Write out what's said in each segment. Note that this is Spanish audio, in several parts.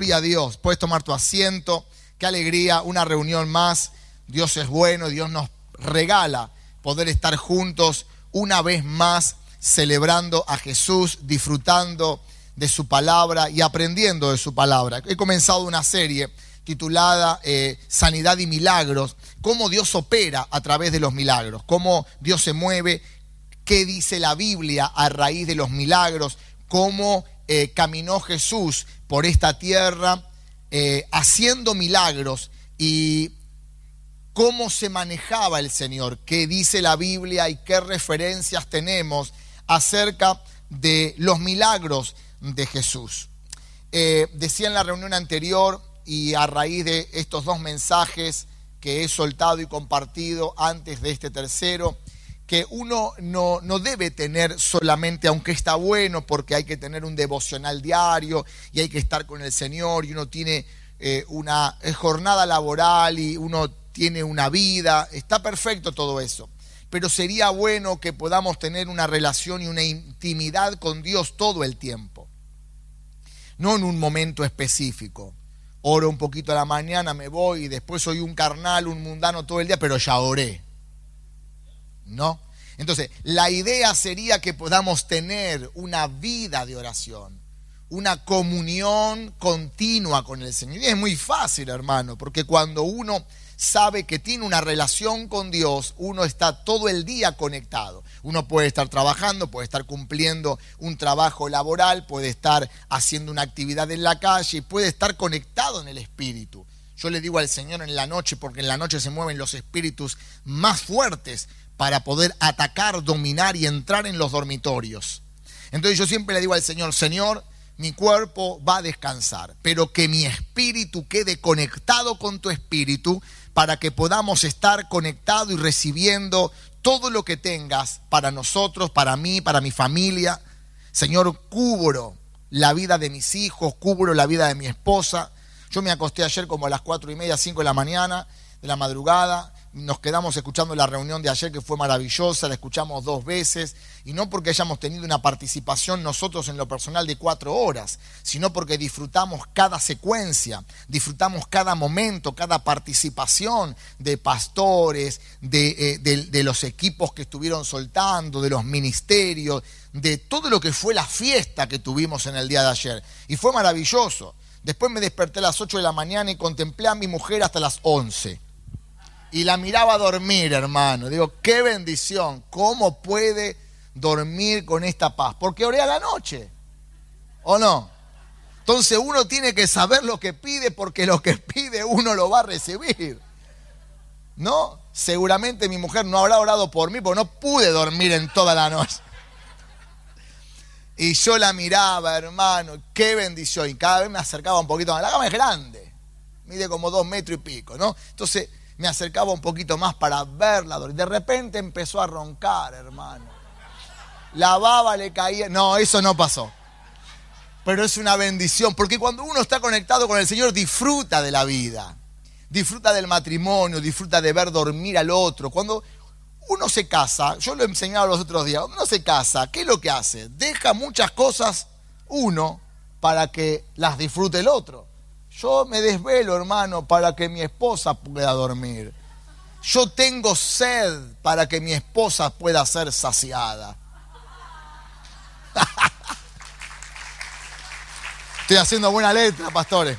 Gloria a Dios. Puedes tomar tu asiento. Qué alegría, una reunión más. Dios es bueno, Dios nos regala poder estar juntos una vez más celebrando a Jesús, disfrutando de su palabra y aprendiendo de su palabra. He comenzado una serie titulada eh, Sanidad y Milagros, cómo Dios opera a través de los milagros, cómo Dios se mueve, qué dice la Biblia a raíz de los milagros, cómo eh, caminó Jesús por esta tierra eh, haciendo milagros y cómo se manejaba el Señor, qué dice la Biblia y qué referencias tenemos acerca de los milagros de Jesús. decía en la reunión anterior y a raíz de estos dos mensajes que he soltado y compartido antes de este tercero, que uno no, debe tener solamente, aunque está bueno, porque hay que tener un devocional diario y hay que estar con el Señor y uno tiene eh, una jornada laboral y uno tiene una vida, está perfecto todo eso. Pero sería bueno que podamos tener una relación y una intimidad con Dios todo el tiempo, no en un momento específico oro un poquito a la mañana, me voy y después soy un carnal, un mundano todo el día, pero ya oré. ¿No? Entonces, la idea sería que podamos tener una vida de oración, una comunión continua con el Señor. Y es muy fácil, hermano, porque cuando uno sabe que tiene una relación con Dios, uno está todo el día conectado. Uno puede estar trabajando, puede estar cumpliendo un trabajo laboral, puede estar haciendo una actividad en la calle, puede estar conectado en el espíritu. Yo le digo al Señor en la noche, porque en la noche se mueven los espíritus más fuertes para poder atacar, dominar y entrar en los dormitorios. Entonces yo siempre le digo al Señor, Señor, mi cuerpo va a descansar, pero que mi espíritu quede conectado con tu espíritu para que podamos estar conectados y recibiendo todo lo que tengas para nosotros, para mí, para mi familia. Señor, cubro la vida de mis hijos, cubro la vida de mi esposa. Yo me acosté ayer como a las cuatro y media, cinco de la mañana, de la madrugada, nos quedamos escuchando la reunión de ayer que fue maravillosa, la escuchamos dos veces, y no porque hayamos tenido una participación nosotros en lo personal de cuatro horas, sino porque disfrutamos cada secuencia, disfrutamos cada momento, cada participación de pastores, de, eh, de los equipos que estuvieron soltando, de los ministerios, de todo lo que fue la fiesta que tuvimos en el día de ayer. Y fue maravilloso. Después me desperté a las 8 de la mañana y contemplé a mi mujer hasta las 11 y la miraba dormir, hermano. Digo, qué bendición. ¿Cómo puede dormir con esta paz? Porque oré a la noche. ¿O no? Entonces uno tiene que saber lo que pide porque lo que pide uno lo va a recibir. ¿No? Seguramente mi mujer no habrá orado por mí porque no pude dormir en toda la noche. Y yo la miraba, hermano, qué bendición. Y cada vez me acercaba un poquito más. La cama es grande, mide como dos metros y pico, ¿no? Entonces me acercaba un poquito más para verla. Y de repente empezó a roncar, hermano. La baba le caía. No, eso no pasó. Pero es una bendición, porque cuando uno está conectado con el Señor, disfruta de la vida, disfruta del matrimonio, disfruta de ver dormir al otro. Cuando uno se casa, yo lo he enseñado los otros días, uno se casa, ¿qué es lo que hace? Deja muchas cosas uno para que las disfrute el otro. Yo me desvelo, hermano, para que mi esposa pueda dormir. Yo tengo sed para que mi esposa pueda ser saciada. Estoy haciendo buena letra, pastores.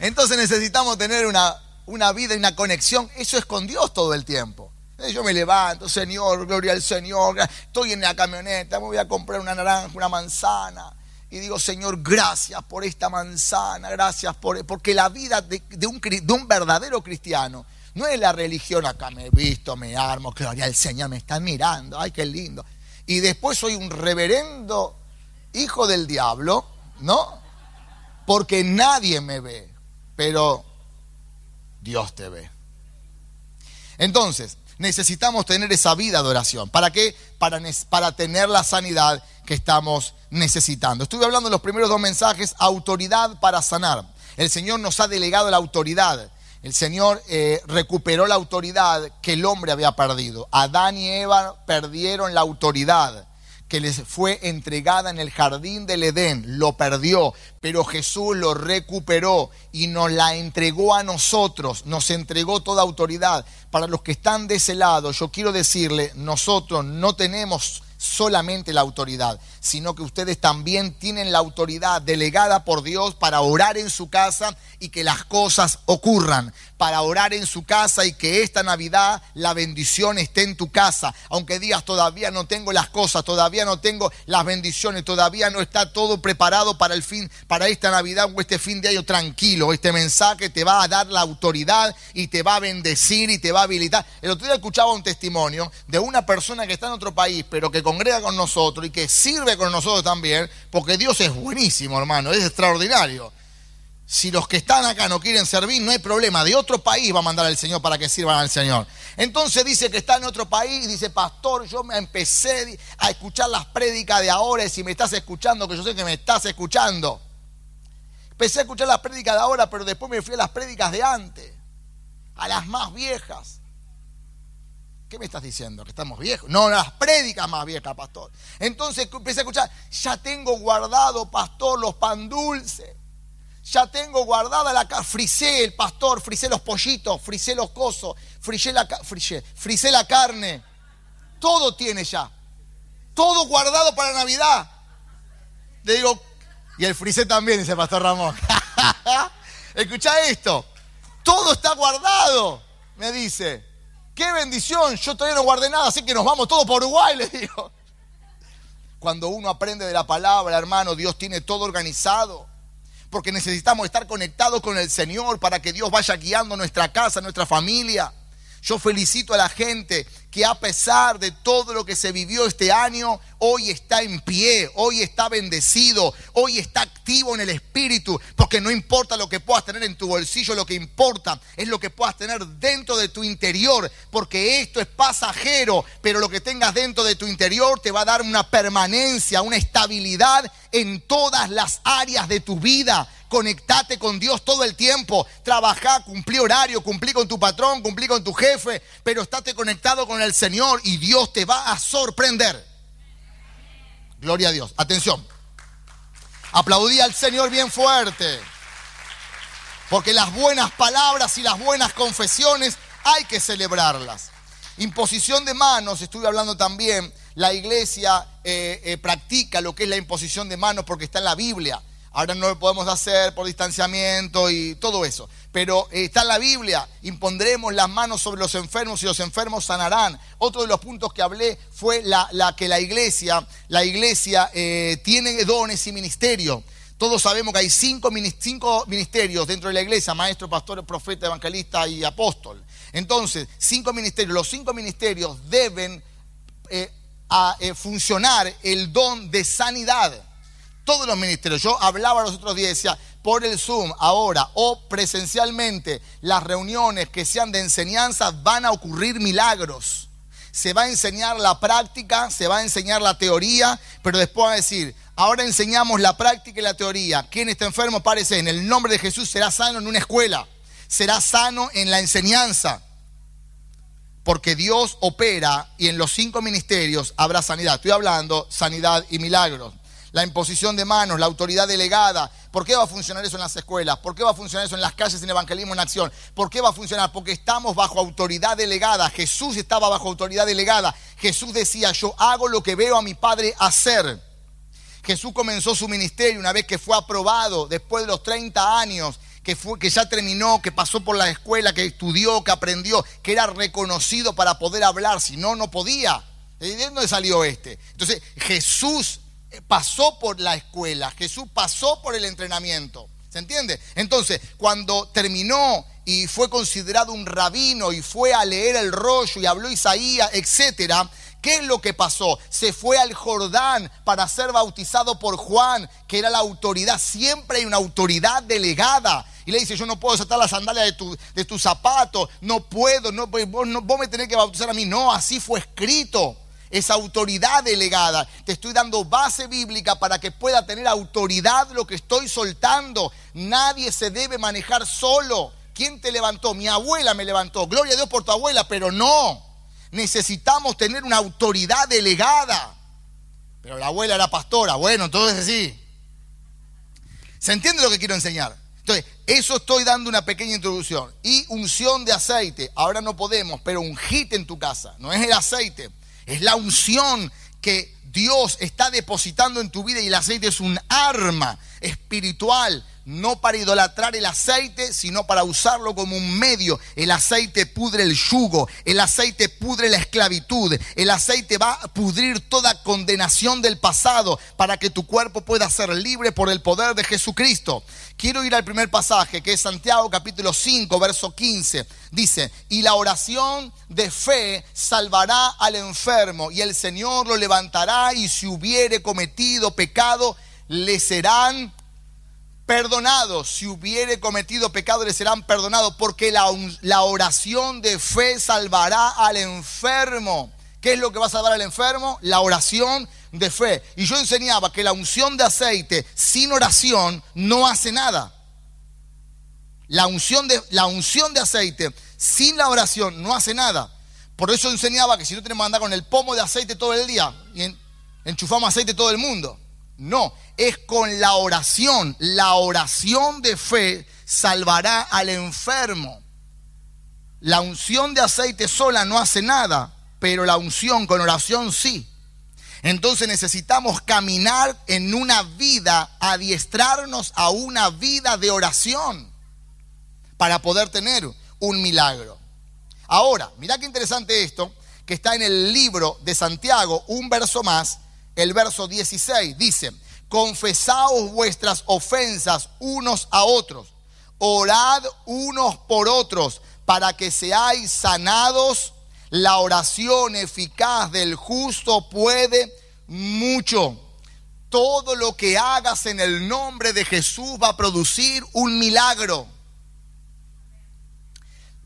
Entonces necesitamos tener una, una vida y una conexión. Eso es con Dios todo el tiempo. Yo me levanto, Señor, gloria al Señor. Estoy en la camioneta, me voy a comprar una naranja, una manzana y digo, Señor, gracias por esta manzana, gracias por... Porque la vida de, un, de un verdadero cristiano no es la religión, acá me he visto, me armo, gloria al Señor, me están mirando, ay, qué lindo. Y después soy un reverendo hijo del diablo, ¿no? Porque nadie me ve, pero Dios te ve. Entonces, necesitamos tener esa vida de oración. ¿Para qué? Para, para tener la sanidad que estamos necesitando. Estuve hablando en los primeros dos mensajes, autoridad para sanar. El Señor nos ha delegado la autoridad. El Señor eh, recuperó la autoridad que el hombre había perdido. Adán y Eva perdieron la autoridad que les fue entregada en el jardín del Edén, lo perdió, pero Jesús lo recuperó y nos la entregó a nosotros, nos entregó toda autoridad. Para los que están de ese lado, yo quiero decirle, nosotros no tenemos solamente la autoridad, sino que ustedes también tienen la autoridad delegada por Dios para orar en su casa y que las cosas ocurran, para orar en su casa y que esta Navidad la bendición esté en tu casa, aunque digas todavía no tengo las cosas, todavía no tengo las bendiciones, todavía no está todo preparado para el fin, para esta Navidad o este fin de año tranquilo, este mensaje te va a dar la autoridad y te va a bendecir y te va a habilitar. El otro día escuchaba un testimonio de una persona que está en otro país, pero que congrega con nosotros y que sirve con nosotros también, porque Dios es buenísimo, hermano, es extraordinario. Si los que están acá no quieren servir, no hay problema. De otro país va a mandar al Señor para que sirvan al Señor. Entonces dice que está en otro país, dice, pastor, yo me empecé a escuchar las prédicas de ahora, y si me estás escuchando, que yo sé que me estás escuchando. Empecé a escuchar las prédicas de ahora, pero después me fui a las prédicas de antes, a las más viejas. ¿Qué me estás diciendo? ¿Que estamos viejos? No, las prédicas más viejas, pastor. Entonces empecé a escuchar, ya tengo guardado, pastor, los pan dulces. Ya tengo guardada la frisé el pastor, frisé los pollitos, frisé los cosos, frisé la, la carne. Todo tiene ya. Todo guardado para Navidad. Le digo, y el frisé también, dice pastor Ramón. Escucha esto. Todo está guardado, me dice. ¡Qué bendición! Yo todavía no guardé nada, así que nos vamos todos por Uruguay, le digo. Cuando uno aprende de la palabra, hermano, Dios tiene todo organizado. Porque necesitamos estar conectados con el Señor para que Dios vaya guiando nuestra casa, nuestra familia. Yo felicito a la gente que a pesar de todo lo que se vivió este año, hoy está en pie, hoy está bendecido, hoy está activo en el espíritu, porque no importa lo que puedas tener en tu bolsillo, lo que importa es lo que puedas tener dentro de tu interior, porque esto es pasajero, pero lo que tengas dentro de tu interior te va a dar una permanencia, una estabilidad en todas las áreas de tu vida. Conectate con Dios todo el tiempo, trabajá, cumplí horario, cumplí con tu patrón, cumplí con tu jefe, pero estate conectado con el Señor y Dios te va a sorprender. Gloria a Dios. Atención. Aplaudí al Señor bien fuerte. Porque las buenas palabras y las buenas confesiones hay que celebrarlas. Imposición de manos, estuve hablando también, la iglesia eh, eh, practica lo que es la imposición de manos porque está en la Biblia. Ahora no lo podemos hacer por distanciamiento y todo eso. Pero eh, está en la Biblia, impondremos las manos sobre los enfermos y los enfermos sanarán. Otro de los puntos que hablé fue la, que la iglesia, la iglesia eh, tiene dones y ministerios. Todos sabemos que hay cinco, ministerios dentro de la iglesia, maestro, pastor, profeta, evangelista y apóstol. Entonces, cinco ministerios. Los cinco ministerios deben eh, funcionar el don de sanidad todos los ministerios. Yo hablaba los otros días, decía, por el Zoom, ahora o presencialmente, las reuniones que sean de enseñanza van a ocurrir milagros. Se va a enseñar la práctica, se va a enseñar la teoría, pero después va a decir, ahora enseñamos la práctica y la teoría. ¿Quién está enfermo? Parece, en el nombre de Jesús será sano en una escuela, será sano en la enseñanza. Porque Dios opera y en los cinco ministerios habrá sanidad. Estoy hablando sanidad y milagros la imposición de manos, la autoridad delegada. ¿Por qué va a funcionar eso en las escuelas? ¿Por qué va a funcionar eso en las calles en evangelismo en acción? ¿Por qué va a funcionar? Porque estamos bajo autoridad delegada. Jesús estaba bajo autoridad delegada. Jesús decía, yo hago lo que veo a mi Padre hacer. Jesús comenzó su ministerio una vez que fue aprobado, después de los 30 años, que, fue, que ya terminó, que pasó por la escuela, que estudió, que aprendió, que era reconocido para poder hablar, si no, no podía. ¿De dónde salió este? Entonces Jesús pasó por la escuela, Jesús pasó por el entrenamiento. ¿Se entiende? Entonces, cuando terminó y fue considerado un rabino y fue a leer el rollo y habló Isaías, etcétera, ¿qué es lo que pasó? Se fue al Jordán para ser bautizado por Juan, que era la autoridad. Siempre hay una autoridad delegada. Y le dice, yo no puedo sacar la sandalia de tu, de zapato, no puedo, no, vos, no, vos me tenés que bautizar a mí. No, así fue escrito esa autoridad delegada. Te estoy dando base bíblica para que pueda tener autoridad lo que estoy soltando. Nadie se debe manejar solo. ¿Quién te levantó? Mi abuela me levantó. Gloria a Dios por tu abuela, pero no. Necesitamos tener una autoridad delegada. Pero la abuela era pastora. Bueno, entonces sí. ¿Se entiende lo que quiero enseñar? Entonces, eso estoy dando una pequeña introducción. Y unción de aceite. Ahora no podemos, pero ungite en tu casa. No es el aceite, es la unción que Dios está depositando en tu vida y el aceite es un arma espiritual no para idolatrar el aceite, sino para usarlo como un medio. El aceite pudre el yugo, el aceite pudre la esclavitud, el aceite va a pudrir toda condenación del pasado para que tu cuerpo pueda ser libre por el poder de Jesucristo. Quiero ir al primer pasaje, que es Santiago capítulo 5, verso 15. Dice, y la oración de fe salvará al enfermo, y el Señor lo levantará, y si hubiere cometido pecado, le serán perdonados. Si hubiere cometido pecado, le serán perdonados, porque la, la, oración de fe salvará al enfermo. ¿Qué es lo que va a salvar al enfermo? La oración de fe. Y yo enseñaba que la unción de aceite sin oración no hace nada. La unción de, la unción de aceite sin la oración no hace nada. Por eso enseñaba que si no tenemos que andar con el pomo de aceite todo el día y enchufamos aceite todo el mundo. No, es con la oración. La oración de fe salvará al enfermo. La unción de aceite sola no hace nada, pero la unción con oración sí. Entonces necesitamos caminar en una vida, adiestrarnos a una vida de oración para poder tener un milagro. Ahora, mira qué interesante esto, que está en el libro de Santiago, un verso más, el verso 16. Dice, confesaos vuestras ofensas unos a otros, orad unos por otros para que seáis sanados. La oración eficaz del justo puede mucho. Todo lo que hagas en el nombre de Jesús va a producir un milagro.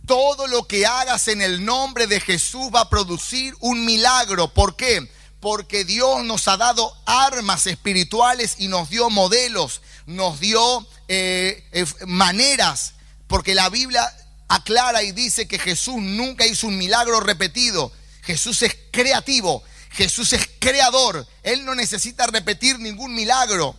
Todo lo que hagas en el nombre de Jesús va a producir un milagro. ¿Por qué? porque Dios nos ha dado armas espirituales y nos dio modelos, nos dio eh, eh, maneras, porque la Biblia aclara y dice que Jesús nunca hizo un milagro repetido. Jesús es creativo, Jesús es creador, Él no necesita repetir ningún milagro.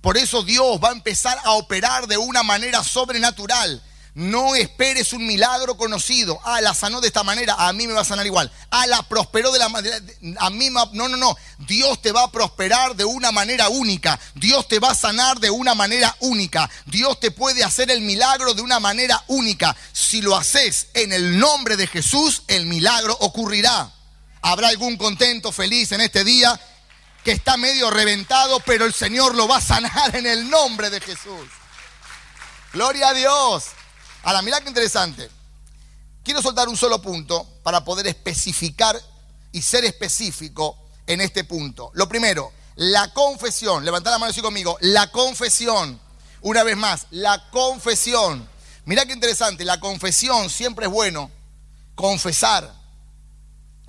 Por eso Dios va a empezar a operar de una manera sobrenatural. No esperes un milagro conocido. Ah, la sanó de esta manera, a mí me va a sanar igual. Ah, la prosperó de la manera, a mí no, no, no. Dios te va a prosperar de una manera única. Dios te va a sanar de una manera única. Dios te puede hacer el milagro de una manera única. Si lo haces en el nombre de Jesús, el milagro ocurrirá. Habrá algún contento, feliz en este día que está medio reventado, pero el Señor lo va a sanar en el nombre de Jesús. Gloria a Dios. Ahora, mira qué interesante. Quiero soltar un solo punto para poder especificar y ser específico en este punto. Lo primero, la confesión. Levantad la mano así conmigo. La confesión. Una vez más, la confesión. Mira qué interesante. La confesión siempre es bueno. Confesar.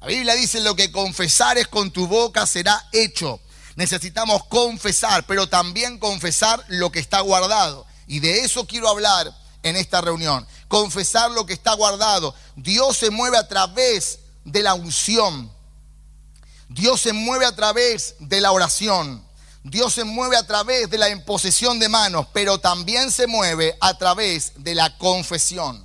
La Biblia dice lo que confesares con tu boca será hecho. Necesitamos confesar, pero también confesar lo que está guardado. Y de eso quiero hablar en esta reunión. Confesar lo que está guardado. Dios se mueve a través de la unción. Dios se mueve a través de la oración. Dios se mueve a través de la imposición de manos, pero también se mueve a través de la confesión.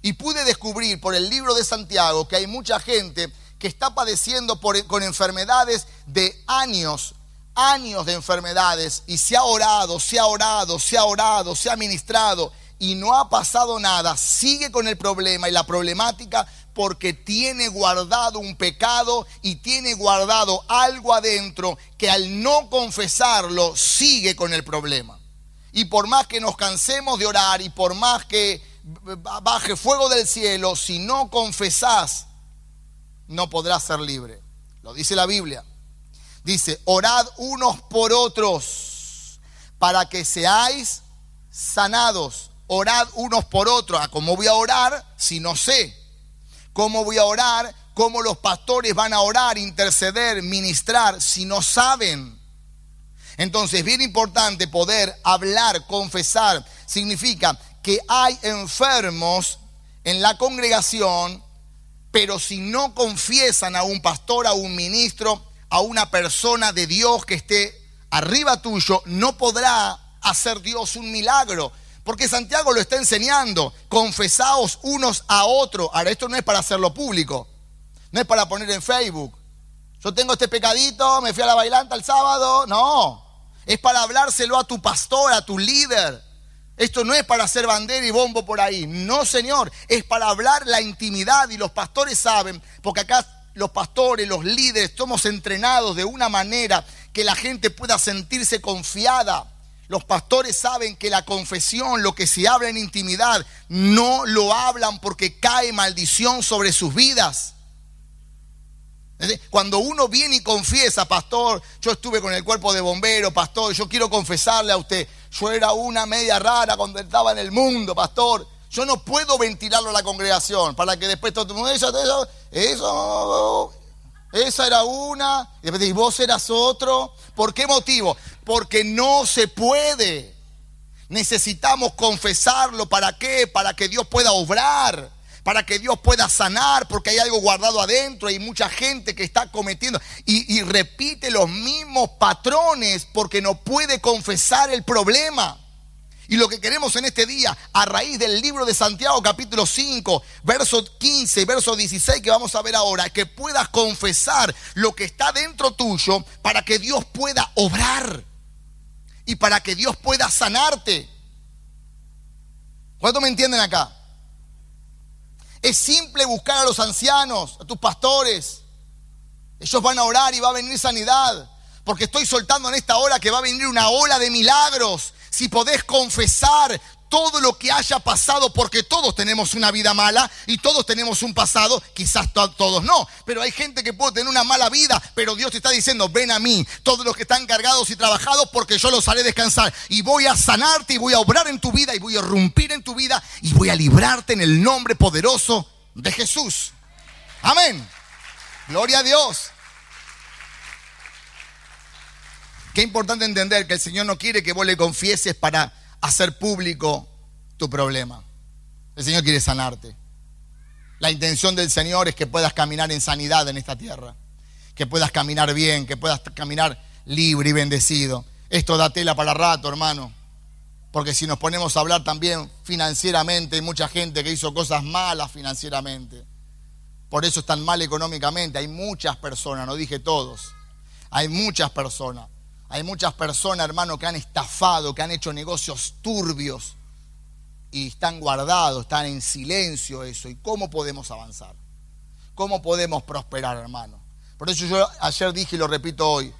Y pude descubrir por el libro de Santiago que hay mucha gente que está padeciendo con enfermedades de años, años de enfermedades, y se ha orado, se ha orado, se ha orado, se ha ministrado, y no ha pasado nada, sigue con el problema y la problemática porque tiene guardado un pecado y tiene guardado algo adentro que al no confesarlo sigue con el problema. Y por más que nos cansemos de orar y por más que baje fuego del cielo, si no confesás, no podrás ser libre. Lo dice la Biblia. Dice, orad unos por otros para que seáis sanados orad unos por otros. Ah, ¿Cómo voy a orar si no sé? ¿Cómo voy a orar? ¿Cómo los pastores van a orar, interceder, ministrar si no saben? Entonces, bien importante poder hablar, confesar. Significa que hay enfermos en la congregación, pero si no confiesan a un pastor, a un ministro, a una persona de Dios que esté arriba tuyo, no podrá hacer Dios un milagro. Porque Santiago lo está enseñando. Confesaos unos a otros. Ahora, esto no es para hacerlo público. No es para poner en Facebook. Yo tengo este pecadito, me fui a la bailanta el sábado. No. Es para hablárselo a tu pastor, a tu líder. Esto no es para hacer bandera y bombo por ahí. No, Señor. Es para hablar la intimidad. Y los pastores saben, porque acá los pastores, los líderes, somos entrenados de una manera que la gente pueda sentirse confiada. Los pastores saben que la confesión, lo que se habla en intimidad, no lo hablan porque cae maldición sobre sus vidas. Cuando uno viene y confiesa, pastor, yo estuve con el cuerpo de bombero, pastor, yo quiero confesarle a usted, yo era una media rara cuando estaba en el mundo, pastor. Yo no puedo ventilarlo a la congregación para que después todo el mundo, eso, eso, esa era una, y vos eras otro. ¿Por qué motivo? Porque no se puede. Necesitamos confesarlo. ¿Para qué? Para que Dios pueda obrar, para que Dios pueda sanar, porque hay algo guardado adentro. Hay mucha gente que está cometiendo y, y repite los mismos patrones porque no puede confesar el problema. Y lo que queremos en este día, a raíz del libro de Santiago capítulo 5, verso 15, verso 16 que vamos a ver ahora, que puedas confesar lo que está dentro tuyo para que Dios pueda obrar y para que Dios pueda sanarte. ¿Cuánto me entienden acá? Es simple buscar a los ancianos, a tus pastores. Ellos van a orar y va a venir sanidad. Porque estoy soltando en esta hora que va a venir una ola de milagros si podés confesar todo lo que haya pasado, porque todos tenemos una vida mala y todos tenemos un pasado, quizás todos no, pero hay gente que puede tener una mala vida, pero Dios te está diciendo, ven a mí, todos los que están cargados y trabajados, porque yo los haré descansar y voy a sanarte y voy a obrar en tu vida y voy a irrumpir en tu vida y voy a librarte en el nombre poderoso de Jesús. Amén. Gloria a Dios. Qué importante entender que el Señor no quiere que vos le confieses para hacer público tu problema. El Señor quiere sanarte. La intención del Señor es que puedas caminar en sanidad en esta tierra, que puedas caminar bien, que puedas caminar libre y bendecido. Esto da tela para rato, hermano. Porque si nos ponemos a hablar también financieramente, hay mucha gente que hizo cosas malas financieramente. Por eso están mal económicamente. Hay muchas personas, no dije todos. Hay muchas personas hay muchas personas, hermano, que han estafado, que han hecho negocios turbios y están guardados, están en silencio eso. ¿Y cómo podemos avanzar? ¿Cómo podemos prosperar, hermano? Por eso yo ayer dije y lo repito hoy,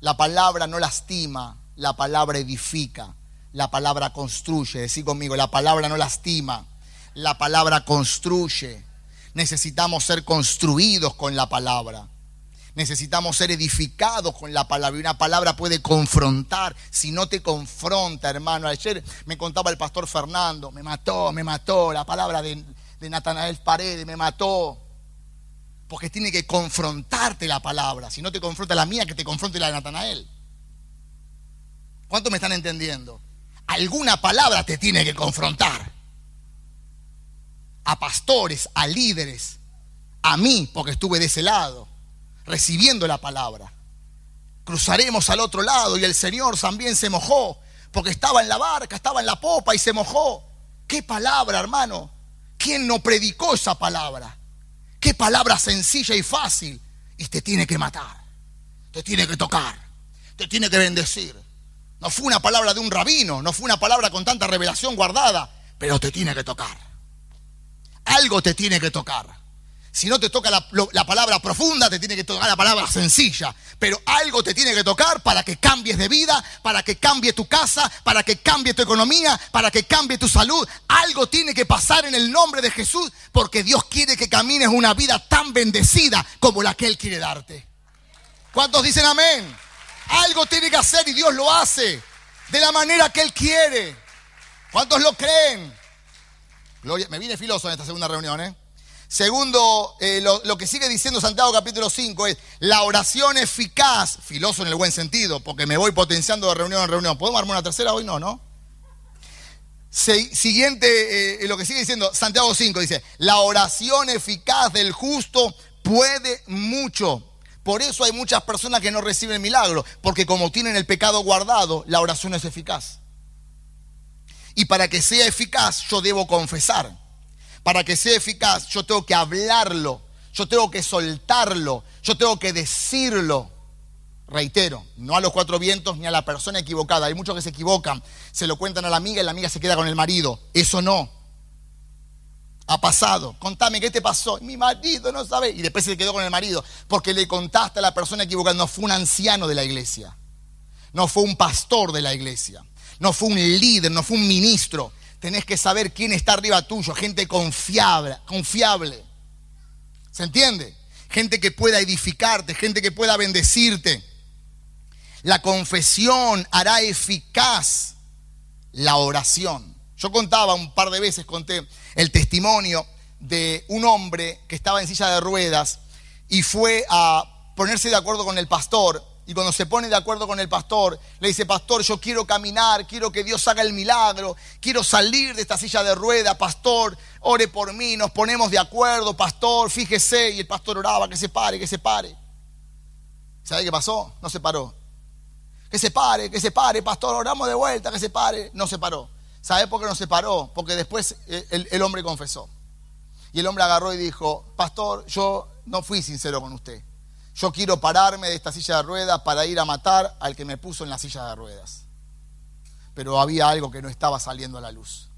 la palabra no lastima, la palabra edifica, la palabra construye. Decí conmigo, la palabra no lastima, la palabra construye. Necesitamos ser construidos con la palabra. Necesitamos ser edificados con la palabra. Y una palabra puede confrontar. Si no te confronta, hermano. Ayer me contaba el pastor Fernando. Me mató, me mató. La palabra de, de Natanael Paredes me mató. Porque tiene que confrontarte la palabra. Si no te confronta la mía, que te confronte la de Natanael. ¿Cuánto me están entendiendo? Alguna palabra te tiene que confrontar. A pastores, a líderes, a mí, porque estuve de ese lado recibiendo la palabra. Cruzaremos al otro lado y el Señor también se mojó, porque estaba en la barca, estaba en la popa y se mojó. ¿Qué palabra, hermano? ¿Quién no predicó esa palabra? ¿Qué palabra sencilla y fácil? Y te tiene que matar, te tiene que tocar, te tiene que bendecir. No fue una palabra de un rabino, no fue una palabra con tanta revelación guardada, pero te tiene que tocar. Algo te tiene que tocar. Si no te toca la, palabra profunda, te tiene que tocar la palabra sencilla. Pero algo te tiene que tocar para que cambies de vida, para que cambie tu casa, para que cambie tu economía, para que cambie tu salud. Algo tiene que pasar en el nombre de Jesús porque Dios quiere que camines una vida tan bendecida como la que Él quiere darte. ¿Cuántos dicen amén? Algo tiene que hacer y Dios lo hace de la manera que Él quiere. ¿Cuántos lo creen? Gloria, me viene filoso en esta segunda reunión, ¿eh? Segundo, eh, lo, que sigue diciendo Santiago capítulo 5 es la oración eficaz, filoso en el buen sentido, porque me voy potenciando de reunión en reunión. ¿Podemos armar una tercera hoy? No, ¿no? siguiente, eh, lo que sigue diciendo Santiago 5 dice, la oración eficaz del justo puede mucho. Por eso hay muchas personas que no reciben milagro, porque como tienen el pecado guardado, la oración es eficaz. Y para que sea eficaz, yo debo confesar. Para que sea eficaz, yo tengo que hablarlo, yo tengo que soltarlo, yo tengo que decirlo. Reitero, no a los cuatro vientos ni a la persona equivocada. Hay muchos que se equivocan, se lo cuentan a la amiga y la amiga se queda con el marido. Eso no. Ha pasado. Contame qué te pasó. Mi marido no sabe. Y después se quedó con el marido porque le contaste a la persona equivocada. No fue un anciano de la iglesia. No fue un pastor de la iglesia. No fue un líder, no fue un ministro. Tenés que saber quién está arriba tuyo. Gente confiable. confiable. ¿Se entiende? Gente que pueda edificarte, gente que pueda bendecirte. La confesión hará eficaz la oración. Yo contaba un par de veces, conté el testimonio de un hombre que estaba en silla de ruedas y fue a ponerse de acuerdo con el pastor. Y cuando se pone de acuerdo con el pastor, le dice, pastor, yo quiero caminar, quiero que Dios haga el milagro, quiero salir de esta silla de ruedas, pastor, ore por mí, nos ponemos de acuerdo, pastor, fíjese. Y el pastor oraba, que se pare, que se pare. ¿Sabe qué pasó? No se paró que se pare, que se pare, pastor, oramos de vuelta, que se pare. No se paró. ¿Sabe por qué no se paró? Porque después eh, el, hombre confesó. Y el hombre agarró y dijo, pastor, yo no fui sincero con usted. Yo quiero pararme de esta silla de ruedas para ir a matar al que me puso en la silla de ruedas. Pero había algo que no estaba saliendo a la luz.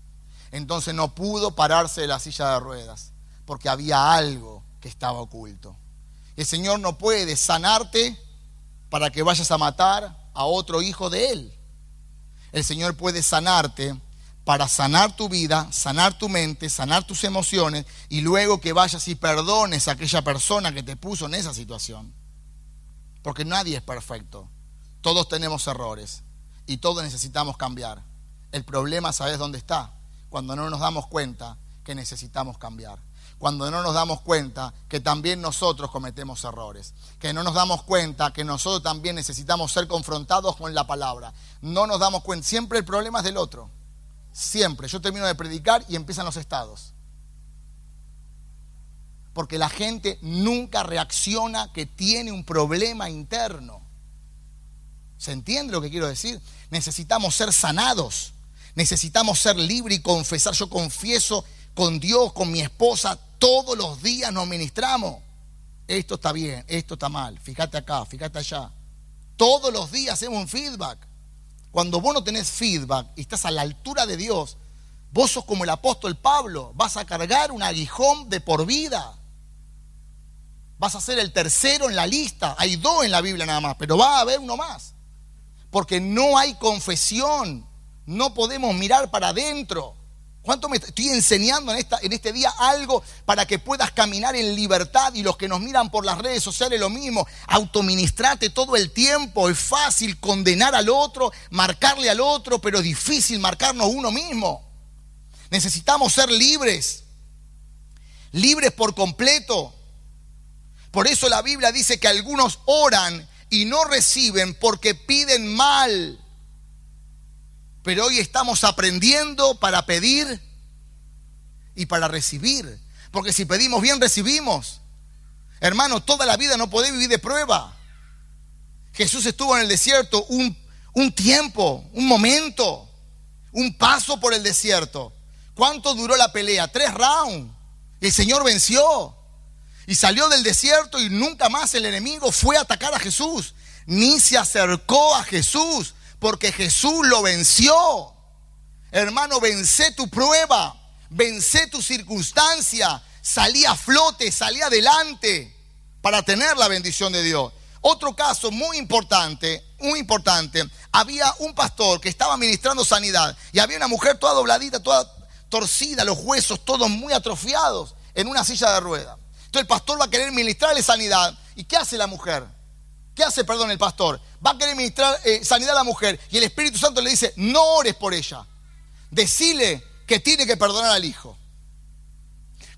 Entonces no pudo pararse de la silla de ruedas, porque había algo que estaba oculto. El Señor no puede sanarte para que vayas a matar a otro hijo de Él. El Señor puede sanarte para sanar tu vida, sanar tu mente, sanar tus emociones y luego que vayas y perdones a aquella persona que te puso en esa situación. Porque nadie es perfecto. Todos tenemos errores y todos necesitamos cambiar. El problema, ¿sabes dónde está? Cuando no nos damos cuenta que necesitamos cambiar cuando no nos damos cuenta que también nosotros cometemos errores, que no nos damos cuenta que nosotros también necesitamos ser confrontados con la palabra. No nos damos cuenta, siempre el problema es del otro, siempre. Yo termino de predicar y empiezan los estados. Porque la gente nunca reacciona que tiene un problema interno. ¿Se entiende lo que quiero decir? Necesitamos ser sanados, necesitamos ser libres y confesar. Yo confieso con Dios, con mi esposa, todos los días nos ministramos. Esto está bien, esto está mal, fíjate acá, fíjate allá. Todos los días hacemos un feedback. Cuando vos no tenés feedback y estás a la altura de Dios, vos sos como el apóstol Pablo, vas a cargar un aguijón de por vida. Vas a ser el tercero en la lista. Hay dos en la Biblia nada más, pero va a haber uno más. Porque no hay confesión. No podemos mirar para adentro. ¿Cuánto me estoy enseñando en, esta, en este día algo para que puedas caminar en libertad y los que nos miran por las redes sociales lo mismo? Autoministrate todo el tiempo. Es fácil condenar al otro, marcarle al otro, pero es difícil marcarnos uno mismo. Necesitamos ser libres, libres por completo. Por eso la Biblia dice que algunos oran y no reciben porque piden mal. Pero hoy estamos aprendiendo para pedir y para recibir. Porque si pedimos bien, recibimos. Hermano, toda la vida no podés vivir de prueba. Jesús estuvo en el desierto un, tiempo, un momento, un paso por el desierto. ¿Cuánto duró la pelea? Tres rounds. El Señor venció. Y salió del desierto y nunca más el enemigo fue a atacar a Jesús. Ni se acercó a Jesús porque Jesús lo venció. Hermano, vence tu prueba, vence tu circunstancia, salí a flote, salí adelante para tener la bendición de Dios. Otro caso muy importante, muy importante, había un pastor que estaba ministrando sanidad y había una mujer toda dobladita, toda torcida, los huesos todos muy atrofiados en una silla de rueda. Entonces el pastor va a querer ministrarle sanidad. ¿Y qué hace la mujer? ¿Qué hace, perdón, el pastor? Va a querer ministrar eh, sanidad a la mujer y el Espíritu Santo le dice, no ores por ella. Decile que tiene que perdonar al hijo.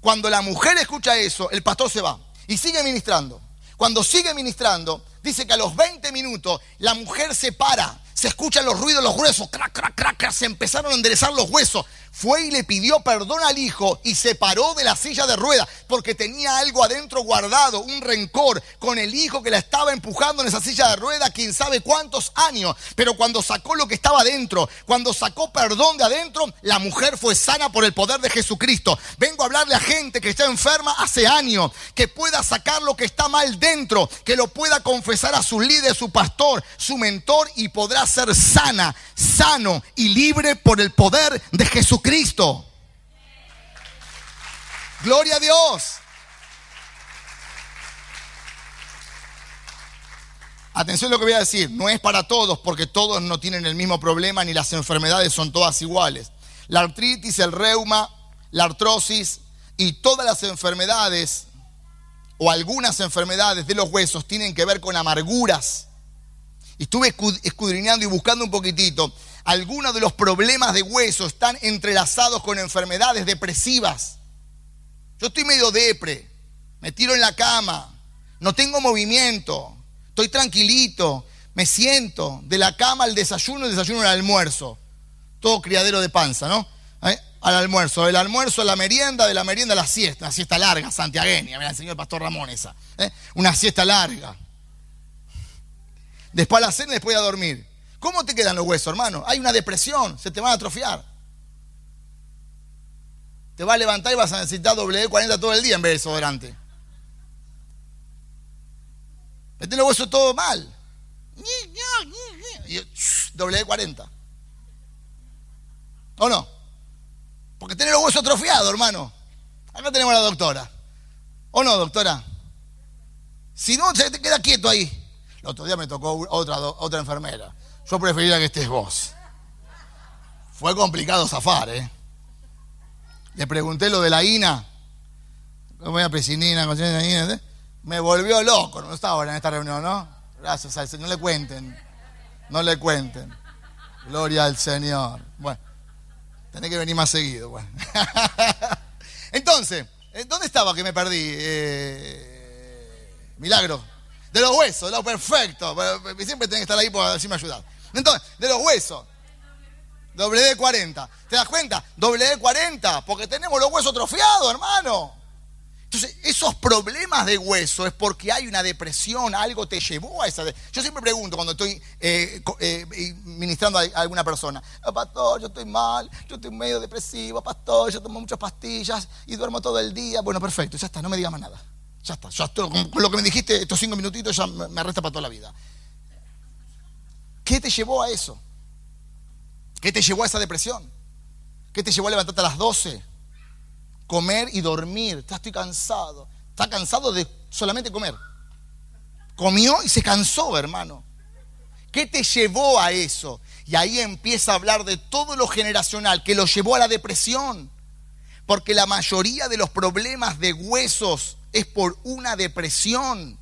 Cuando la mujer escucha eso, el pastor se va y sigue ministrando. Cuando sigue ministrando, dice que a los 20 minutos la mujer se para, Se escuchan los ruidos, los huesos, crack, crack, crack, se empezaron a enderezar los huesos. Fue y le pidió perdón al hijo y se paró de la silla de ruedas porque tenía algo adentro guardado, un rencor con el hijo que la estaba empujando en esa silla de ruedas, quién sabe cuántos años. Pero cuando sacó lo que estaba adentro, cuando sacó perdón de adentro, la mujer fue sana por el poder de Jesucristo. Vengo a hablarle a gente que está enferma hace años, que pueda sacar lo que está mal dentro, que lo pueda confesar a su líder, su pastor, su mentor y podrá ser sana, sano y libre por el poder de Jesucristo. Gloria a Dios. Atención a lo que voy a decir, no es para todos porque todos no tienen el mismo problema ni las enfermedades son todas iguales. La artritis, el reuma, la artrosis y todas las enfermedades o algunas enfermedades de los huesos tienen que ver con amarguras. Estuve escudriñando y buscando un poquitito. Algunos de los problemas de hueso están entrelazados con enfermedades depresivas. Yo estoy medio depre, me tiro en la cama, no tengo movimiento, estoy tranquilito, me siento de la cama al desayuno, el desayuno al almuerzo. Todo criadero de panza, ¿no? ¿Eh? Al almuerzo, del almuerzo a la merienda, de la merienda a la siesta, una siesta larga, santiagueña, me la el pastor Ramón esa. ¿eh? Una siesta larga. Después a la cena y después a dormir. ¿Cómo te quedan los huesos, hermano? Hay una depresión, se te van a atrofiar. Te vas a levantar y vas a necesitar W40 todo el día en vez de desodorante. Mete los huesos todo mal. W40. ¿O no? Porque tenés los huesos atrofiados, hermano. Acá tenemos a la doctora. ¿O no, doctora? Si no, se te queda quieto ahí. El otro día me tocó otra, otra enfermera. Yo preferiría que estés vos. Fue complicado zafar, ¿eh? Le pregunté lo de la INA. ¿Cómo era. Me volvió loco. No estaba en esta reunión, ¿no? Gracias al Señor. No le cuenten. No le cuenten. Gloria al Señor. Bueno, tenés que venir más seguido. Bueno. Entonces, eh, ¿dónde estaba que me perdí? Eh, milagro. De los huesos, lo perfecto. Siempre tenés que estar ahí para decirme ayudar. Entonces, de los huesos. WD-40. ¿Te das cuenta? WD-40, porque tenemos los huesos atrofiados, hermano. Entonces, esos problemas de hueso es porque hay una depresión, algo te llevó a esa. Yo siempre pregunto cuando estoy eh, eh, ministrando a alguna persona: ah, Pastor, yo estoy mal, yo estoy medio depresivo, Pastor, yo tomo muchas pastillas y duermo todo el día. Bueno, perfecto, ya está, no me digas más nada. Ya está, ya estoy, con lo que me dijiste, estos cinco minutitos ya me arresta para toda la vida. ¿Qué te llevó a eso? ¿Qué te llevó a esa depresión? ¿Qué te llevó a levantarte a las 12? Comer y dormir. Ya estoy cansado. Está cansado de solamente comer. Comió y se cansó, hermano. ¿Qué te llevó a eso? Y ahí empieza a hablar de todo lo generacional que lo llevó a la depresión. Porque la mayoría de los problemas de huesos es por una depresión.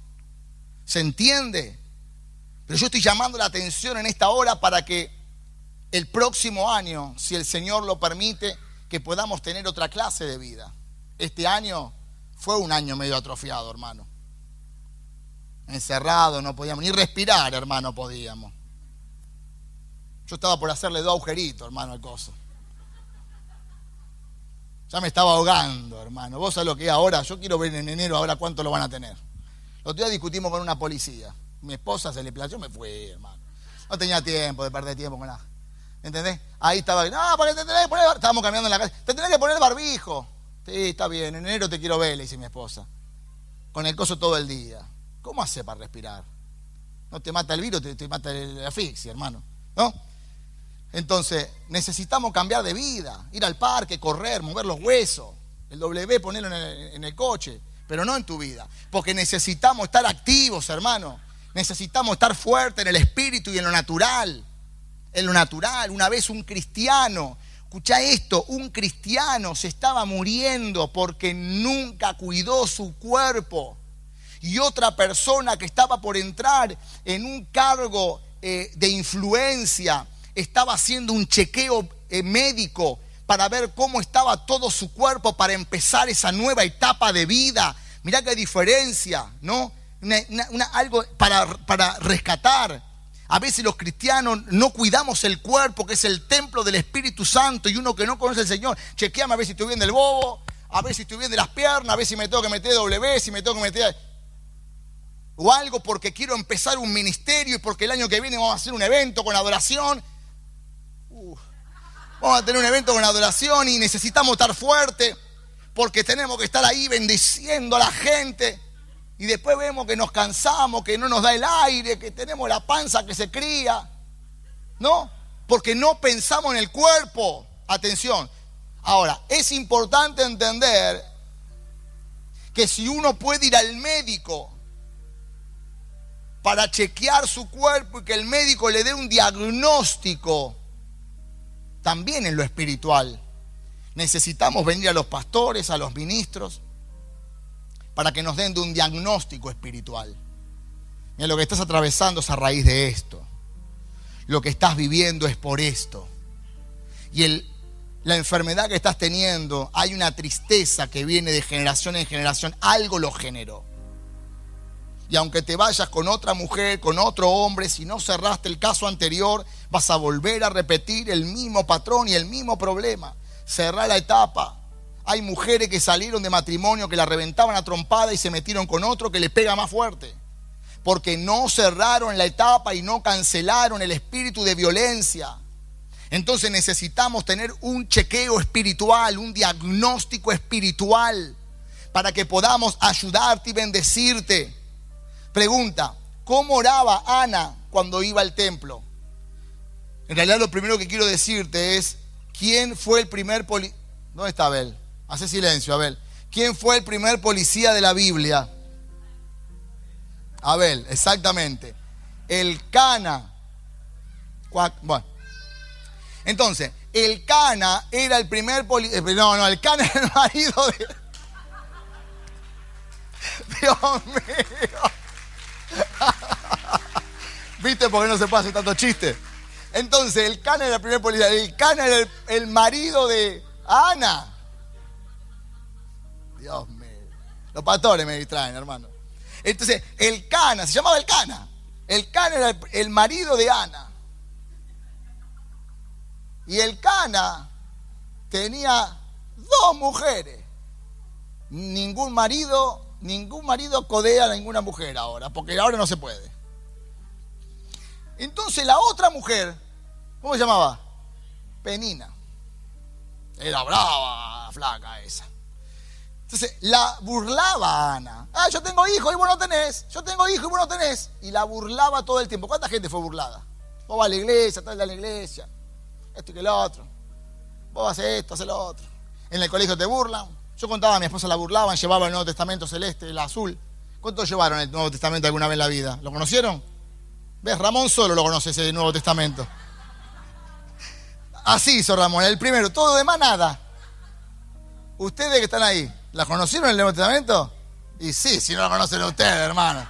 ¿Se entiende? Pero yo estoy llamando la atención en esta hora para que el próximo año, si el Señor lo permite, que podamos tener otra clase de vida. Este año fue un año medio atrofiado, hermano. Encerrado, no podíamos ni respirar, hermano, podíamos. Yo estaba por hacerle dos agujeritos, hermano, al coso. Ya me estaba ahogando, hermano. Vos sabés lo que es ahora. Yo quiero ver en enero ahora cuánto lo van a tener. Los días discutimos con una policía. Mi esposa se le plació, me fui, hermano. No tenía tiempo de perder tiempo con nada. ¿Entendés? Ahí estaba, no, porque te tenés que poner, estábamos caminando en la calle, te tenés que poner barbijo. Sí, está bien, en enero te quiero ver, le dice mi esposa. Con el coso todo el día. ¿Cómo hace para respirar? No te mata el virus, te, mata la asfixia, hermano. ¿No? Entonces, necesitamos cambiar de vida, ir al parque, correr, mover los huesos, el W ponerlo en el, coche, pero no en tu vida, porque necesitamos estar activos, hermano. Necesitamos estar fuertes en el espíritu y en lo natural. En lo natural, una vez un cristiano, escucha esto, un cristiano se estaba muriendo porque nunca cuidó su cuerpo. Y otra persona que estaba por entrar en un cargo eh, de influencia, estaba haciendo un chequeo eh, médico para ver cómo estaba todo su cuerpo para empezar esa nueva etapa de vida. Mirá qué diferencia, ¿no? algo para, para rescatar. A veces los cristianos no cuidamos el cuerpo, que es el templo del Espíritu Santo, y uno que no conoce al Señor, chequeame a ver si estoy bien del bobo, a ver si estoy bien de las piernas, a ver si me tengo que meter W, si me tengo que meter... O algo porque quiero empezar un ministerio y porque el año que viene vamos a hacer un evento con adoración. Vamos a tener un evento con adoración y necesitamos estar fuerte porque tenemos que estar ahí bendiciendo a la gente y después vemos que nos cansamos, que no nos da el aire, que tenemos la panza que se cría. ¿No? Porque no pensamos en el cuerpo. Atención. Ahora, es importante entender que si uno puede ir al médico para chequear su cuerpo y que el médico le dé un diagnóstico, también en lo espiritual, necesitamos venir a los pastores, a los ministros, para que nos den de un diagnóstico espiritual. Mira, lo que estás atravesando es a raíz de esto. Lo que estás viviendo es por esto. Y el, la enfermedad que estás teniendo, hay una tristeza que viene de generación en generación. Algo lo generó. Y aunque te vayas con otra mujer, con otro hombre, si no cerraste el caso anterior, vas a volver a repetir el mismo patrón y el mismo problema. Cerrar la etapa, hay mujeres que salieron de matrimonio que la reventaban a trompada y se metieron con otro que le pega más fuerte. Porque no cerraron la etapa y no cancelaron el espíritu de violencia. Entonces necesitamos tener un chequeo espiritual, un diagnóstico espiritual, para que podamos ayudarte y bendecirte. Pregunta, ¿cómo oraba Ana cuando iba al templo? En realidad lo primero que quiero decirte es, ¿quién fue el primer poli... ¿Dónde está Abel? Hace silencio, Abel. ¿Quién fue el primer policía de la Biblia? Abel, exactamente. El Cana. Bueno. Entonces, el Cana era el primer policía. Eh, no, no, el Cana era el marido de. Dios mío. ¿Viste por qué no se puede hacer tanto chiste? Entonces, el Cana era el primer policía. El Cana era el, el marido de Ana. Dios mío. Los pastores me distraen, hermano. Entonces, el Cana, se llamaba el Cana. El Cana era el, marido de Ana. Y el Cana tenía dos mujeres. Ningún marido, ningún marido codea a ninguna mujer ahora, porque ahora no se puede. Entonces la otra mujer, ¿cómo se llamaba? Penina. Era brava, flaca esa. Entonces la burlaba Ana. Ah, yo tengo hijo y vos no tenés. Yo tengo hijo y vos no tenés. Y la burlaba todo el tiempo. ¿Cuánta gente fue burlada? Vos vas a la iglesia, estás a la iglesia. Esto y que lo otro. Vos haces esto, haces lo otro. En el colegio te burlan. Yo contaba a mi esposa la burlaban, llevaba el Nuevo Testamento celeste, el azul. ¿Cuántos llevaron el Nuevo Testamento alguna vez en la vida? ¿Lo conocieron? ¿Ves? Ramón solo lo conoce ese Nuevo Testamento. Así hizo Ramón, el primero, todo demás nada. Ustedes que están ahí, ¿La conocieron el Nuevo Testamento? Y sí, si no la conocen ustedes, hermano.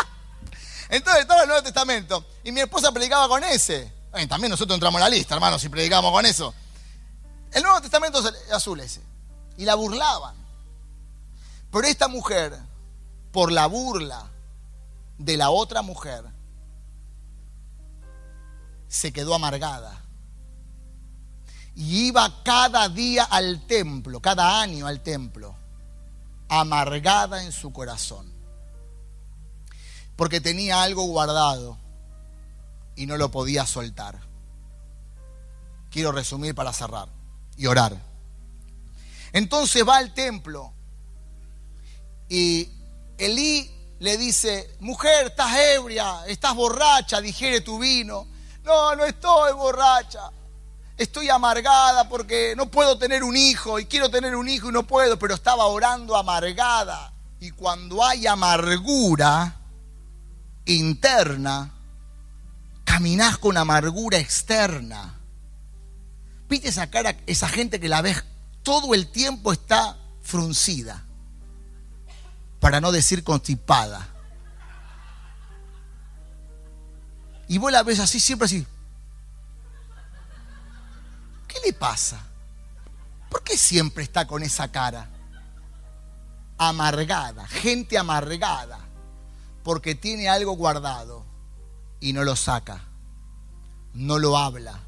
Entonces estaba el Nuevo Testamento y mi esposa predicaba con ese. también nosotros entramos en la lista, hermano, si predicamos con eso. El Nuevo Testamento es azul ese. Y la burlaban. Pero esta mujer, por la burla de la otra mujer, se quedó amargada y iba cada día al templo, cada año al templo, amargada en su corazón, porque tenía algo guardado y no lo podía soltar. Quiero resumir para cerrar y orar. Entonces va al templo y Elí le dice, mujer, estás ebria, estás borracha, digiere tu vino. No, no estoy borracha estoy amargada porque no puedo tener un hijo y quiero tener un hijo y no puedo, pero estaba orando amargada. Y cuando hay amargura interna, caminás con amargura externa. ¿Viste esa cara, esa gente que la ves todo el tiempo está fruncida? Para no decir constipada. Y vos la ves así, siempre así. ¿Qué le pasa? ¿Por qué siempre está con esa cara? Amargada, gente amargada, porque tiene algo guardado y no lo saca, no lo habla.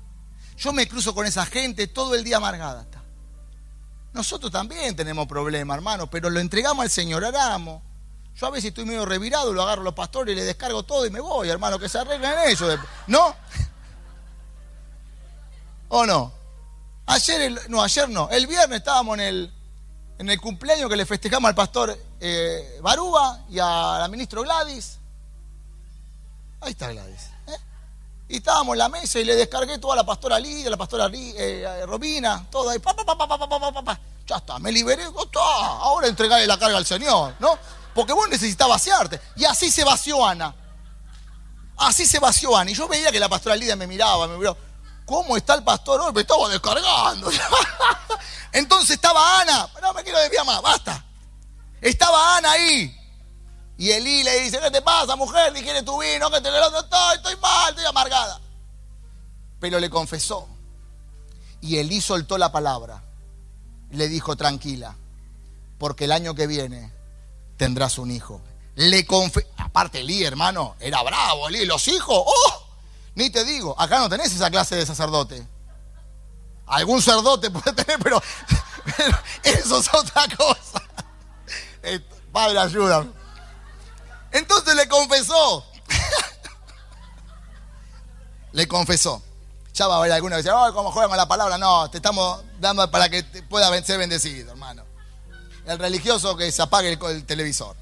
Yo me cruzo con esa gente todo el día amargada. Nosotros también tenemos problemas, hermano, pero lo entregamos al Señor, oramos. Yo a veces estoy medio revirado, lo agarro a los pastores y le descargo todo y me voy, hermano, que se arreglen ellos. ¿No? ¿O no? Ayer, no, ayer no. El viernes estábamos en el, en el cumpleaños que le festejamos al pastor eh, Baruba y a la ministra Gladys. Ahí está Gladys. ¿Eh? Y estábamos en la mesa y le descargué toda la pastora Lidia, la pastora eh, Robina, todo ahí. Pa, pa, pa, ya está, me liberé. Ahora entregarle la carga al Señor, ¿no? Porque vos necesitas vaciarte. Y así se vació Ana. Así se vació Ana. Y yo veía que la pastora Lidia me miraba, me miraba. ¿Cómo está el pastor hoy? Me estaba descargando. Entonces estaba Ana. No me quiero desviar más, basta. Estaba Ana ahí. Y Elí le dice, ¿qué te pasa, mujer? Dijiste tu vino, que te lo estoy, estoy mal, estoy amargada. Pero le confesó. Y Elí soltó la palabra. Le dijo, tranquila, porque el año que viene tendrás un hijo. Le confe Aparte, Elí, hermano, era bravo, Elí. Los hijos, ¡oh! Ni te digo, acá no tenés esa clase de sacerdote. Algún sacerdote puede tener, pero, eso es otra cosa. Padre, ayúdame. Entonces le confesó. le confesó. Ya va a haber alguna vez, oh, ¿cómo juegan la palabra? No, te estamos dando para que pueda ser bendecido, hermano. El religioso que se apague el, el televisor.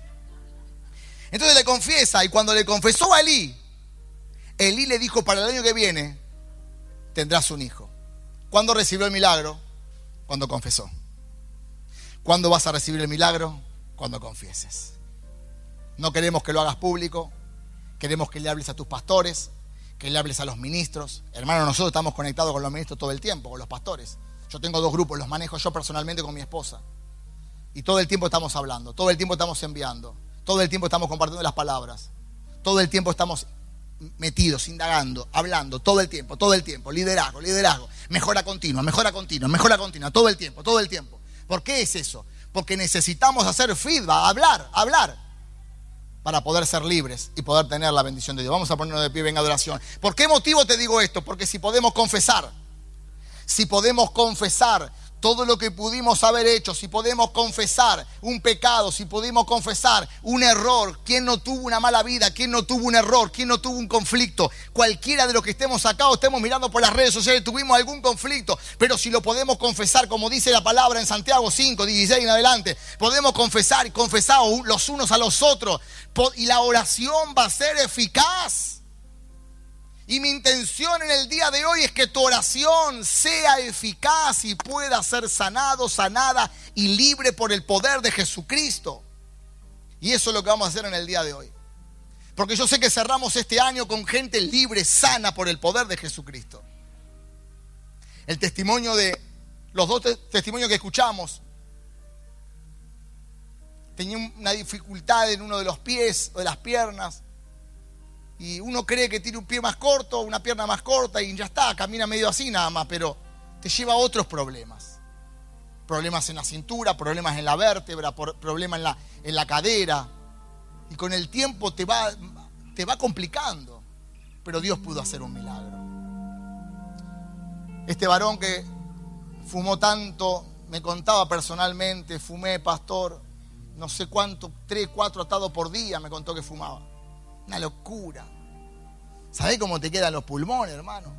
Entonces le confiesa, y cuando le confesó a Elí, Elí le dijo, para el año que viene tendrás un hijo. ¿Cuándo recibió el milagro? Cuando confesó. ¿Cuándo vas a recibir el milagro? Cuando confieses. No queremos que lo hagas público, queremos que le hables a tus pastores, que le hables a los ministros. Hermano, nosotros estamos conectados con los ministros todo el tiempo, con los pastores. Yo tengo dos grupos, los manejo yo personalmente con mi esposa. Y todo el tiempo estamos hablando, todo el tiempo estamos enviando, todo el tiempo estamos compartiendo las palabras, todo el tiempo estamos metidos, indagando, hablando, todo el tiempo, todo el tiempo, liderazgo, liderazgo, mejora continua, mejora continua, mejora continua, todo el tiempo, todo el tiempo. ¿Por qué es eso? Porque necesitamos hacer feedback, hablar, hablar, para poder ser libres y poder tener la bendición de Dios. Vamos a ponernos de pie, venga adoración. ¿Por qué motivo te digo esto? Porque si podemos confesar, si podemos confesar todo lo que pudimos haber hecho, si podemos confesar un pecado, si pudimos confesar un error, quién no tuvo una mala vida, quién no tuvo un error, quién no tuvo un conflicto, cualquiera de los que estemos acá o estemos mirando por las redes sociales, tuvimos algún conflicto, pero si lo podemos confesar, como dice la palabra en Santiago 5, 16 en adelante, podemos confesar y confesar los unos a los otros, y la oración va a ser eficaz. Y mi intención en el día de hoy es que tu oración sea eficaz y pueda ser sanado, sanada y libre por el poder de Jesucristo. Y eso es lo que vamos a hacer en el día de hoy. Porque yo sé que cerramos este año con gente libre, sana por el poder de Jesucristo. El testimonio de los dos testimonios que escuchamos. Tenía una dificultad en uno de los pies o de las piernas y uno cree que tiene un pie más corto, una pierna más corta y ya está, camina medio así nada más, pero te lleva a otros problemas. Problemas en la cintura, problemas en la vértebra, problemas en la, en la cadera. Y con el tiempo te va, te va complicando. Pero Dios pudo hacer un milagro. Este varón que fumó tanto, me contaba personalmente, fumé, pastor, no sé cuánto, tres, cuatro atados por día, me contó que fumaba. Una locura. ¿Sabés cómo te quedan los pulmones, hermano?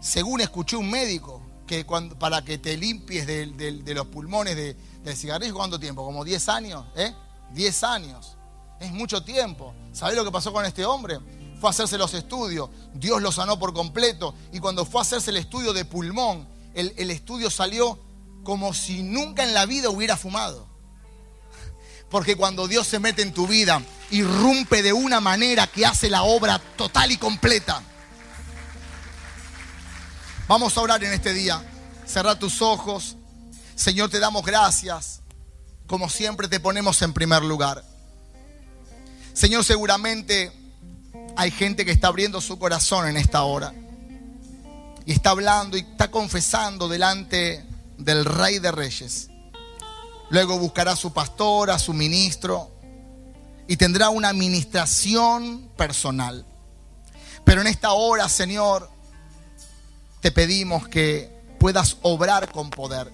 Según escuché un médico, que para que te limpies de, los pulmones del cigarrillo, ¿cuánto tiempo? ¿Como 10 años? ¿Eh? 10 años. Es mucho tiempo. ¿Sabés lo que pasó con este hombre? Fue a hacerse los estudios. Dios lo sanó por completo. Y cuando fue a hacerse el estudio de pulmón, el estudio salió como si nunca en la vida hubiera fumado. Porque cuando Dios se mete en tu vida, irrumpe de una manera que hace la obra total y completa. Vamos a orar en este día. Cerra tus ojos. Señor, te damos gracias. Como siempre te ponemos en primer lugar. Señor, seguramente hay gente que está abriendo su corazón en esta hora. Y está hablando y está confesando delante del Rey de Reyes. Luego buscará a su pastor, a su ministro y tendrá una administración personal. Pero en esta hora, Señor, te pedimos que puedas obrar con poder.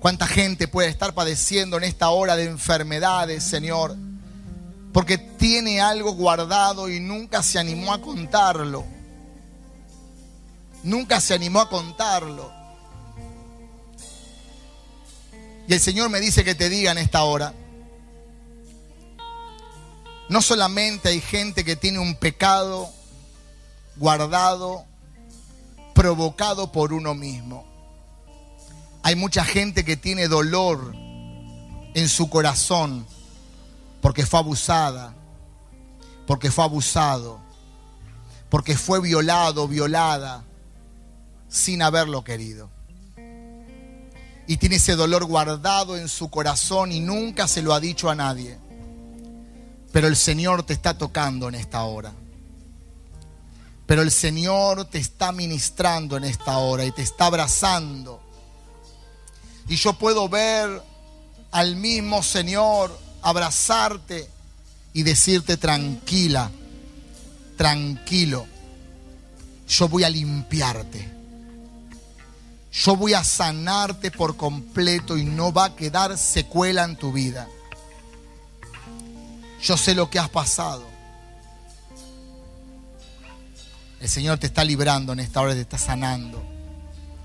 ¿Cuánta gente puede estar padeciendo en esta hora de enfermedades, Señor? Porque tiene algo guardado y nunca se animó a contarlo. Nunca se animó a contarlo. Y el Señor me dice que te diga en esta hora, no solamente hay gente que tiene un pecado guardado, provocado por uno mismo. Hay mucha gente que tiene dolor en su corazón porque fue abusada, porque fue abusado, porque fue violado, violada, sin haberlo querido. Y tiene ese dolor guardado en su corazón y nunca se lo ha dicho a nadie. Pero el Señor te está tocando en esta hora. Pero el Señor te está ministrando en esta hora y te está abrazando. Y yo puedo ver al mismo Señor abrazarte y decirte tranquila, tranquilo, yo voy a limpiarte. Yo voy a sanarte por completo y no va a quedar secuela en tu vida. Yo sé lo que has pasado. El Señor te está librando en esta hora, te está sanando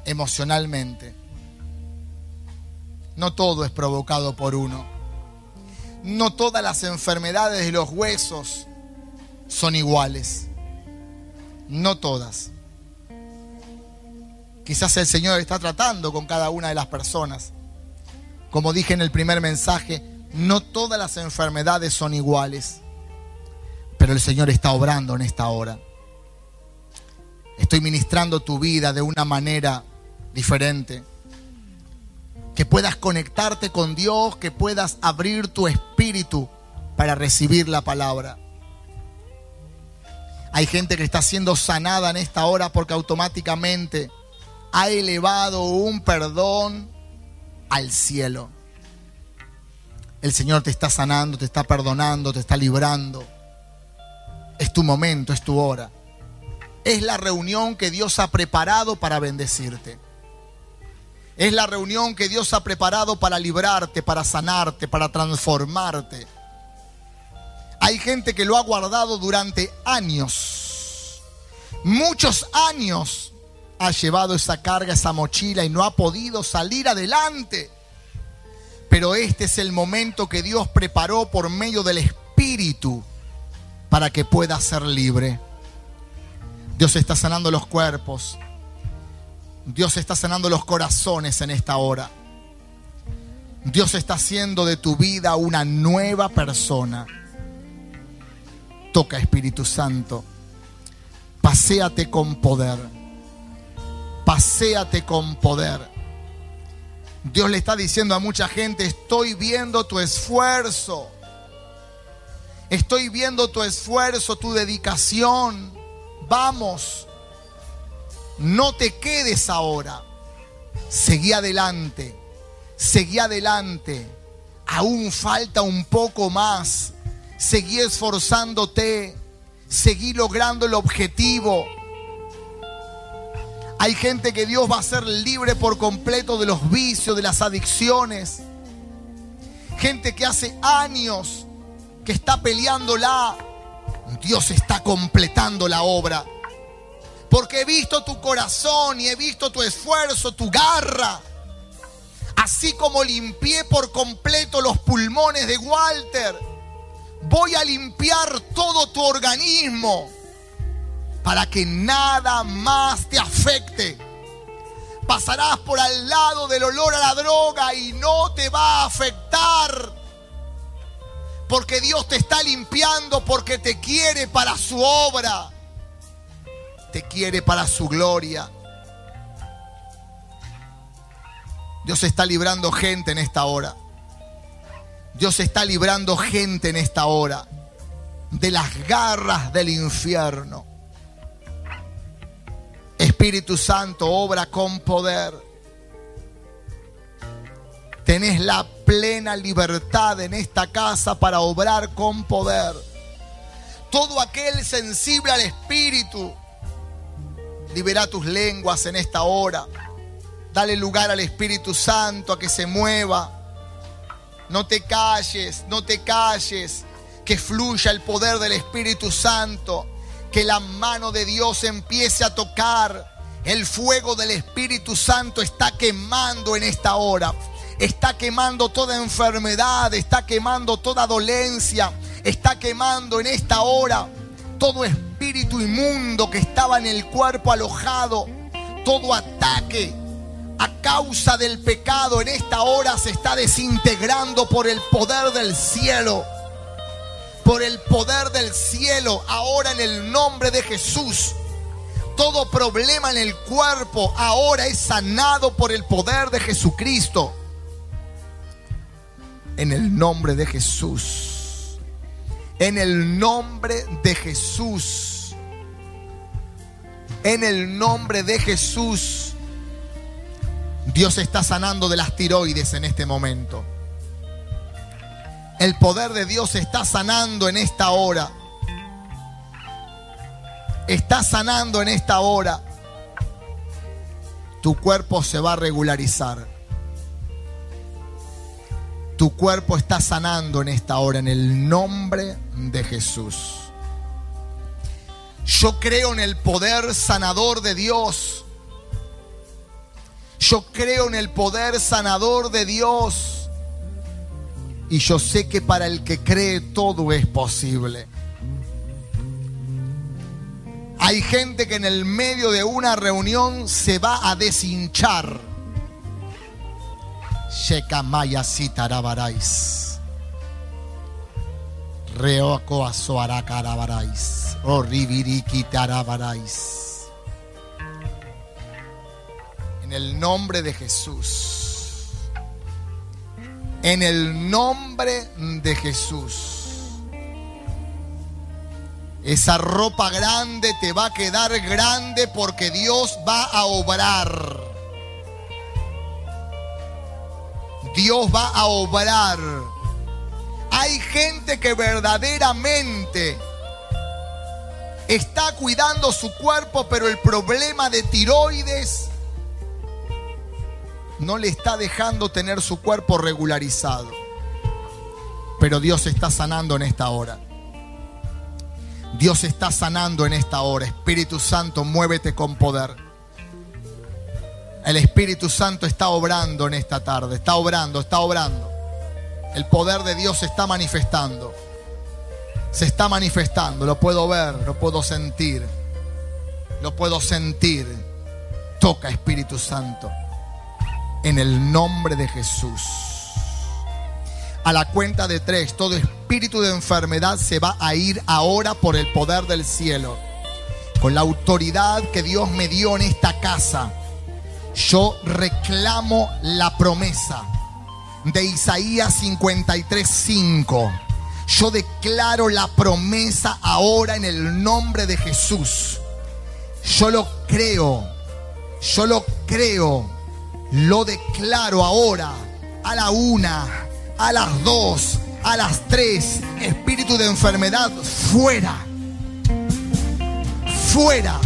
emocionalmente. No todo es provocado por uno. No todas las enfermedades de los huesos son iguales. No todas. Quizás el Señor está tratando con cada una de las personas. Como dije en el primer mensaje, no todas las enfermedades son iguales, pero el Señor está obrando en esta hora. Estoy ministrando tu vida de una manera diferente. Que puedas conectarte con Dios, que puedas abrir tu espíritu para recibir la palabra. Hay gente que está siendo sanada en esta hora porque automáticamente ha elevado un perdón al cielo. El Señor te está sanando, te está perdonando, te está librando. Es tu momento, es tu hora. Es la reunión que Dios ha preparado para bendecirte. Es la reunión que Dios ha preparado para librarte, para sanarte, para transformarte. Hay gente que lo ha guardado durante años. Muchos años ha llevado esa carga, esa mochila y no ha podido salir adelante. Pero este es el momento que Dios preparó por medio del Espíritu para que pueda ser libre. Dios está sanando los cuerpos. Dios está sanando los corazones en esta hora. Dios está haciendo de tu vida una nueva persona. Toca Espíritu Santo. Paseate con poder. Paseate con poder. Dios le está diciendo a mucha gente, estoy viendo tu esfuerzo. Estoy viendo tu esfuerzo, tu dedicación. Vamos. No te quedes ahora. Seguí adelante. Seguí adelante. Aún falta un poco más. Seguí esforzándote. Seguí logrando el objetivo. Hay gente que Dios va a ser libre por completo de los vicios, de las adicciones. Gente que hace años que está peleándola. Dios está completando la obra. Porque he visto tu corazón y he visto tu esfuerzo, tu garra. Así como limpié por completo los pulmones de Walter, voy a limpiar todo tu organismo para que nada más te afecte. Pasarás por al lado del olor a la droga y no te va a afectar. Porque Dios te está limpiando porque te quiere para su obra. Te quiere para su gloria. Dios está librando gente en esta hora. Dios está librando gente en esta hora de las garras del infierno. Espíritu Santo, obra con poder. Tenés la plena libertad en esta casa para obrar con poder. Todo aquel sensible al Espíritu, libera tus lenguas en esta hora. Dale lugar al Espíritu Santo a que se mueva. No te calles, no te calles. Que fluya el poder del Espíritu Santo. Que la mano de Dios empiece a tocar. El fuego del Espíritu Santo está quemando en esta hora. Está quemando toda enfermedad, está quemando toda dolencia, está quemando en esta hora todo espíritu inmundo que estaba en el cuerpo alojado, todo ataque a causa del pecado en esta hora se está desintegrando por el poder del cielo. Por el poder del cielo, ahora en el nombre de Jesús. Todo problema en el cuerpo ahora es sanado por el poder de Jesucristo. En el nombre de Jesús. En el nombre de Jesús. En el nombre de Jesús. Dios está sanando de las tiroides en este momento. El poder de Dios está sanando en esta hora está sanando en esta hora, tu cuerpo se va a regularizar. Tu cuerpo está sanando en esta hora en el nombre de Jesús. Yo creo en el poder sanador de Dios. Yo creo en el poder sanador de Dios. Y yo sé que para el que cree todo es posible. Hay gente que en el medio de una reunión se va a deshinchar. Shekamaya sitarabarais. Reoko asoarakarabarais. Oribiriki tarabarais. En el nombre de Jesús. En el nombre de Jesús. Esa ropa grande te va a quedar grande porque Dios va a obrar. Dios va a obrar. Hay gente que verdaderamente está cuidando su cuerpo, pero el problema de tiroides no le está dejando tener su cuerpo regularizado. Pero Dios está sanando en esta hora. Dios está sanando en esta hora. Espíritu Santo, muévete con poder. El Espíritu Santo está obrando en esta tarde. Está obrando, está obrando. El poder de Dios se está manifestando. Se está manifestando. Lo puedo ver, lo puedo sentir. Lo puedo sentir. Toca Espíritu Santo. En el nombre de Jesús a la cuenta de tres, todo espíritu de enfermedad se va a ir ahora por el poder del cielo. Con la autoridad que Dios me dio en esta casa, yo reclamo la promesa de Isaías 53:5. Yo declaro la promesa ahora en el nombre de Jesús. Yo lo creo, yo lo creo, lo declaro ahora a la una a las dos, a las tres, espíritu de enfermedad, fuera. Fuera.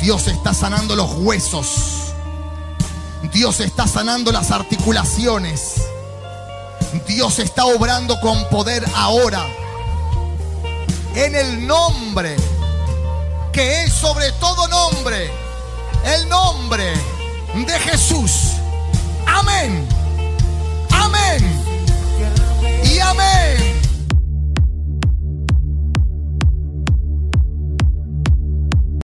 Dios está sanando los huesos. Dios está sanando las articulaciones. Dios está obrando con poder ahora. En el nombre que es sobre todo nombre. El nombre de Jesús. Amén. Amén. Y amén.